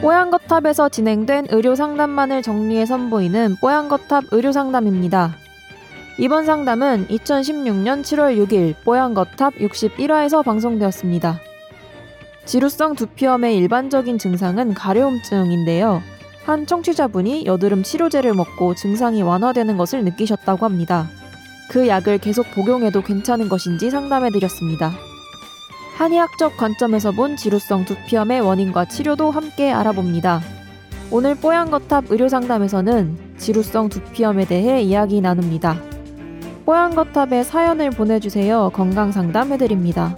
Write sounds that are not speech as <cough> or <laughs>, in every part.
뽀얀거탑에서 진행된 의료 상담만을 정리해 선보이는 뽀얀거탑 의료 상담입니다. 이번 상담은 2016년 7월 6일 뽀얀거탑 61화에서 방송되었습니다. 지루성 두피염의 일반적인 증상은 가려움증인데요. 한 청취자분이 여드름 치료제를 먹고 증상이 완화되는 것을 느끼셨다고 합니다. 그 약을 계속 복용해도 괜찮은 것인지 상담해드렸습니다. 한의학적 관점에서 본 지루성 두피염의 원인과 치료도 함께 알아봅니다. 오늘 뽀얀거탑 의료상담에서는 지루성 두피염에 대해 이야기 나눕니다. 뽀얀거탑에 사연을 보내주세요. 건강상담 해드립니다.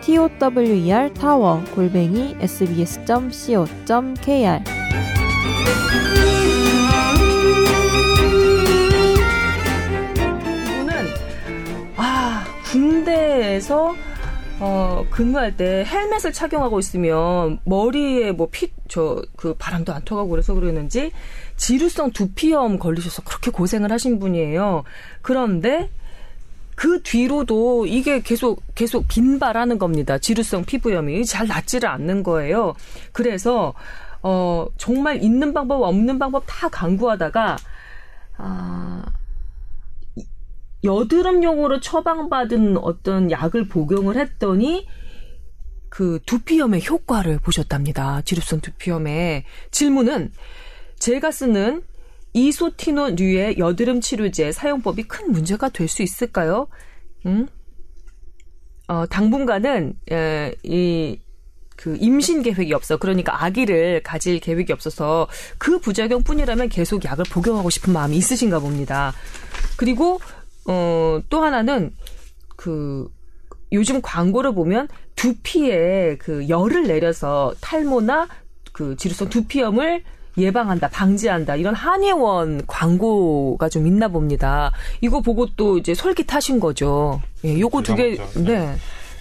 tower 타워 골뱅이 sbs.co.kr 이분은 아 군대에서 어, 근무할 때 헬멧을 착용하고 있으면 머리에 뭐 피, 저, 그 바람도 안 통하고 그래서 그러는지 지루성 두피염 걸리셔서 그렇게 고생을 하신 분이에요. 그런데 그 뒤로도 이게 계속, 계속 빈발하는 겁니다. 지루성 피부염이 잘 낫지를 않는 거예요. 그래서, 어, 정말 있는 방법, 없는 방법 다 강구하다가, 아, 여드름용으로 처방받은 어떤 약을 복용을 했더니 그 두피염의 효과를 보셨답니다. 지루성 두피염에. 질문은 제가 쓰는 이소티노류의 여드름 치료제 사용법이 큰 문제가 될 수 있을까요? 음? 어, 당분간은 에, 이, 그 임신 계획이 없어. 그러니까 아기를 가질 계획이 없어서 그 부작용뿐이라면 계속 약을 복용하고 싶은 마음이 있으신가 봅니다. 그리고 어, 또 하나는 그 요즘 광고를 보면 두피에 그 열을 내려서 탈모나 그 지루성 두피염을 예방한다, 방지한다 이런 한의원 광고가 좀 있나 봅니다. 이거 보고 또 이제 솔깃하신 거죠. 예, 요거 두 개, 네.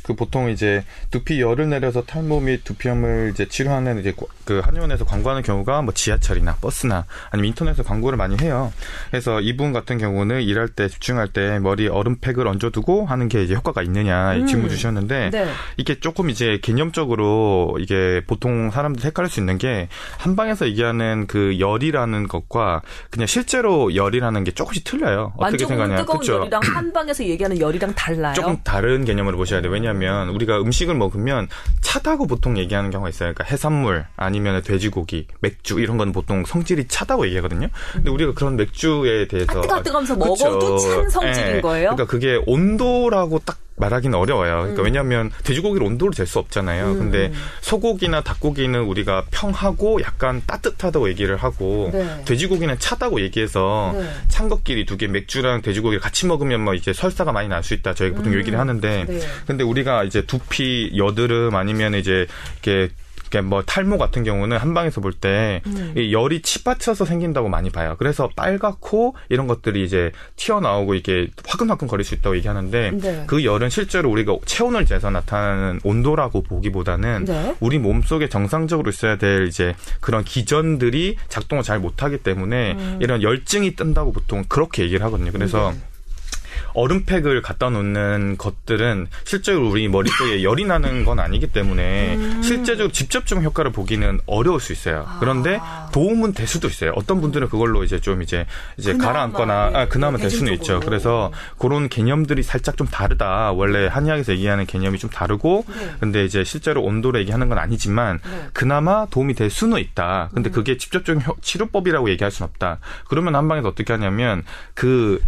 그 보통 이제 두피 열을 내려서 탈모 및 두피염을 이제 치료하는 이제 그 한의원에서 광고하는 경우가 뭐 지하철이나 버스나 아니면 인터넷에서 광고를 많이 해요. 그래서 이분 같은 경우는 일할 때 집중할 때 머리 얼음팩을 얹어두고 하는 게 이제 효과가 있느냐 음. 질문 주셨는데 네. 이게 조금 이제 개념적으로 이게 보통 사람들 헷갈릴 수 있는 게 한방에서 얘기하는 그 열이라는 것과 그냥 실제로 열이라는 게 조금씩 틀려요. 어떻게 생각하냐? 뜨거운 그쵸? 열이랑 한방에서 얘기하는 열이랑 달라요. 조금 다른 개념으로 보셔야 돼요. 왜냐 왜냐하면 우리가 음식을 먹으면 차다고 보통 얘기하는 경우가 있어요. 그러니까 해산물 아니면 돼지고기, 맥주 이런 건 보통 성질이 차다고 얘기하거든요. 근데 음. 우리가 그런 맥주에 대해서 뜨거 뜨거면서 먹어도 찬 성질인 네. 거예요. 그러니까 그게 온도라고 딱 말하기는 어려워요. 그러니까 음. 왜냐하면 돼지고기를 온도를 잴수 없잖아요. 음. 근데 소고기나 닭고기는 우리가 평하고 약간 따뜻하다고 얘기를 하고 네. 돼지고기는 차다고 얘기해서 네. 찬 것끼리 두 개 맥주랑 돼지고기를 같이 먹으면 뭐 이제 설사가 많이 날 수 있다. 저희가 보통 음. 얘기를 하는데 네. 근데 우리가 이제 두피 여드름 아니면 이제 이렇게 그러니까 뭐 탈모 같은 경우는 한방에서 볼때 음. 열이 치받쳐서 생긴다고 많이 봐요. 그래서 빨갛고 이런 것들이 이제 튀어나오고 이게 화끈화끈 거릴 수 있다고 얘기하는데 네. 그 열은 실제로 우리가 체온을 재서 나타나는 온도라고 보기보다는 네. 우리 몸 속에 정상적으로 있어야 될 이제 그런 기전들이 작동을 잘 못하기 때문에 음. 이런 열증이 뜬다고 보통 그렇게 얘기를 하거든요. 그래서 네. 얼음팩을 갖다 놓는 것들은 실제로 우리 머릿속에 <laughs> 열이 나는 건 아니기 때문에 음. 실제적으로 직접적 효과를 보기는 어려울 수 있어요. 그런데 아. 도움은 될 수도 있어요. 어떤 분들은 그걸로 이제 좀 이제 이제 가라앉거나 아, 그나마 될 수는 있죠. 그래서 그런 개념들이 살짝 좀 다르다. 원래 한의학에서 얘기하는 개념이 좀 다르고 네. 근데 이제 실제로 온도로 얘기하는 건 아니지만 네. 그나마 도움이 될 수는 있다. 근데 음. 그게 직접적인 치료법이라고 얘기할 수는 없다. 그러면 한방에서 어떻게 하냐면 그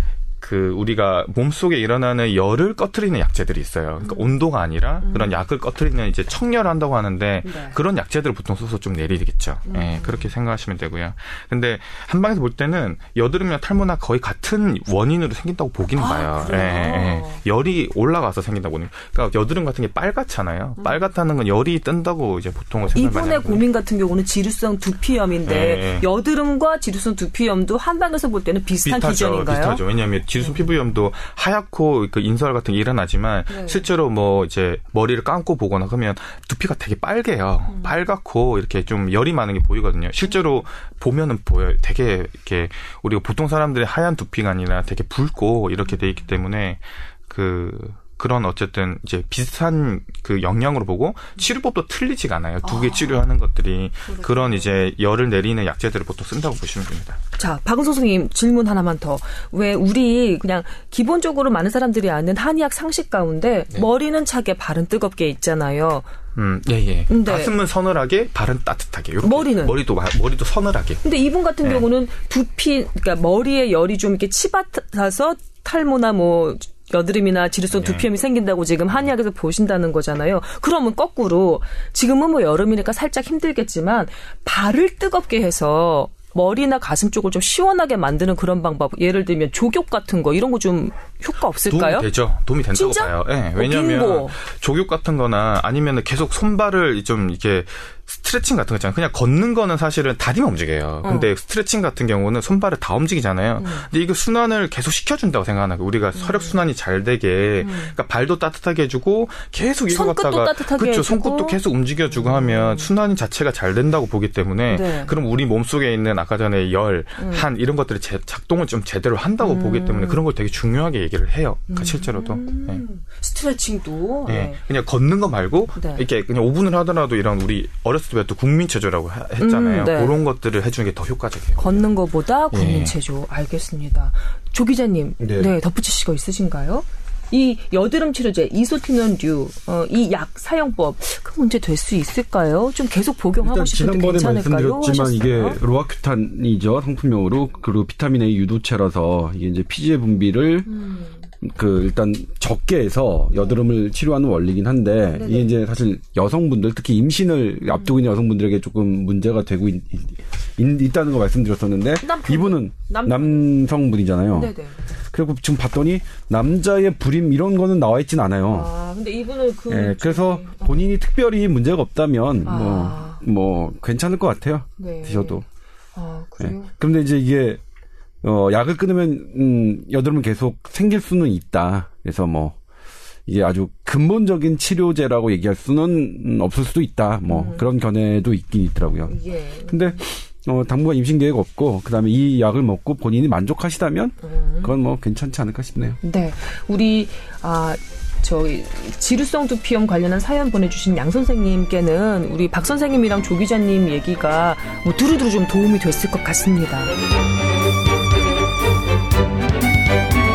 그 우리가 몸속에 일어나는 열을 꺼트리는 약재들이 있어요. 그러니까 음. 온도가 아니라 음. 그런 약을 꺼트리는 이제 청열한다고 하는데 네. 그런 약재들을 보통 써서 좀 내리겠죠. 음. 예, 그렇게 생각하시면 되고요. 근데 한방에서 볼 때는 여드름이나 탈모나 거의 같은 원인으로 생긴다고 보기는 아, 봐요. 예, 예, 열이 올라가서 생긴다고 보는. 그러니까 여드름 같은 게 빨갛잖아요. 음. 빨갛다는 건 열이 뜬다고 이제 보통은 생각을 많이 이분의 고민 같은 경우는 지루성 두피염인데 예, 예. 여드름과 지루성 두피염도 한방에서 볼 때는 비슷한 비슷하죠, 기전인가요? 비슷하죠. 왜냐하면 지루성 피부염도 하얗고 그 인설 같은 게 일어나지만 네. 실제로 뭐 이제 머리를 감고 보거나 그러면 두피가 되게 빨개요. 음. 빨갛고 이렇게 좀 열이 많은 게 보이거든요. 실제로 보면은 보여요. 되게 이렇게 우리가 보통 사람들의 하얀 두피가 아니라 되게 붉고 이렇게 돼 있기 때문에 그 그런 어쨌든 이제 비슷한 그 영향으로 보고 치료법도 틀리지가 않아요. 두개 치료하는 것들이 그런 이제 열을 내리는 약제들을 보통 쓴다고 보시면 됩니다. 자, 박은성 선생님 질문 하나만 더. 왜 우리 그냥 기본적으로 많은 사람들이 아는 한의학 상식 가운데 네. 머리는 차게 발은 뜨겁게 있잖아요. 음, 예, 예. 근데- 가슴은 서늘하게, 발은 따뜻하게. 요렇게. 머리는? 머리도 마- 머리도 서늘하게. 근데 이분 같은 네. 경우는 두피, 그러니까 머리에 열이 좀 이렇게 치받아서 탈모나 뭐 여드름이나 지루성 네. 두피염이 생긴다고 지금 한의학에서 보신다는 거잖아요. 그러면 거꾸로 지금은 뭐 여름이니까 살짝 힘들겠지만 발을 뜨겁게 해서 머리나 가슴 쪽을 좀 시원하게 만드는 그런 방법. 예를 들면 조격 같은 거 이런 거 좀 효과 없을까요? 도움이 되죠. 도움이 된다고 진짜? 봐요. 예, 어, 왜냐하면 빙고. 조교 같은 거나 아니면 계속 손발을 좀 이렇게 스트레칭 같은 거 있잖아요. 그냥 걷는 거는 사실은 다리만 움직여요. 어. 근데 스트레칭 같은 경우는 손발을 다 움직이잖아요. 음. 근데 이거 순환을 계속 시켜준다고 생각하는 거예요. 우리가 혈액 순환이 잘 되게 그러니까 발도 따뜻하게 해주고 계속 이거 갖다가 따뜻하게 그렇죠. 해주고. 손끝도 계속 움직여주고 하면 순환이 자체가 잘 된다고 보기 때문에 네. 그럼 우리 몸 속에 있는 아까 전에 열, 한 이런 것들이 제- 작동을 좀 제대로 한다고 보기 때문에 그런 걸 되게 중요하게 얘기를 해요. 그러니까 실제로도. 네. 스트레칭도. 네. 네. 그냥 걷는 거 말고 네. 이렇게 그냥 5분을 하더라도 이런 우리 어렸을 때 배웠던 국민체조라고 하- 했잖아요. 음, 네. 그런 것들을 해주는 게 더 효과적이에요. 걷는 것보다 예. 국민체조 알겠습니다. 조 기자님, 네, 네. 덧붙이실 거 있으신가요? 이 여드름 치료제 이소티논류 어, 이 약 사용법 그 문제 될 수 있을까요? 좀 계속 복용하고 싶은데 지난번에 괜찮을까요? 말씀드렸지만 이게 하셨어요? 로아큐탄이죠 상품명으로 그리고 비타민 A 유도체라서 이게 이제 피지의 분비를 음. 그 일단 적게 해서 여드름을 치료하는 원리긴 한데 네네. 이게 이제 사실 여성분들 특히 임신을 음. 앞두고 있는 여성분들에게 조금 문제가 되고 있, 다는거 말씀드렸었는데 남편. 이분은 남- 남성분이잖아요. 네네. 그리고 지금 봤더니 남자의 불임 이런 거는 나와 있진 않아요. 아 근데 이분은 그 예, 그래서 저기, 본인이 특별히 문제가 없다면 아. 뭐 뭐 괜찮을 것 같아요. 네. 드셔도. 아 예. 그래요? 그런데 이제 이게 어 약을 끊으면 음 여드름은 계속 생길 수는 있다. 그래서 뭐 이게 아주 근본적인 치료제라고 얘기할 수는 음, 없을 수도 있다. 뭐 그런 견해도 있긴 있더라고요. 예. 근데 어 당분간 임신 계획 없고 그 다음에 이 약을 먹고 본인이 만족하시다면 그건 뭐 괜찮지 않을까 싶네요. 네, 우리 아 저희 지루성 두피염 관련한 사연 보내주신 양 선생님께는 우리 박 선생님이랑 조 기자님 얘기가 뭐 두루두루 좀 도움이 됐을 것 같습니다. Thank you.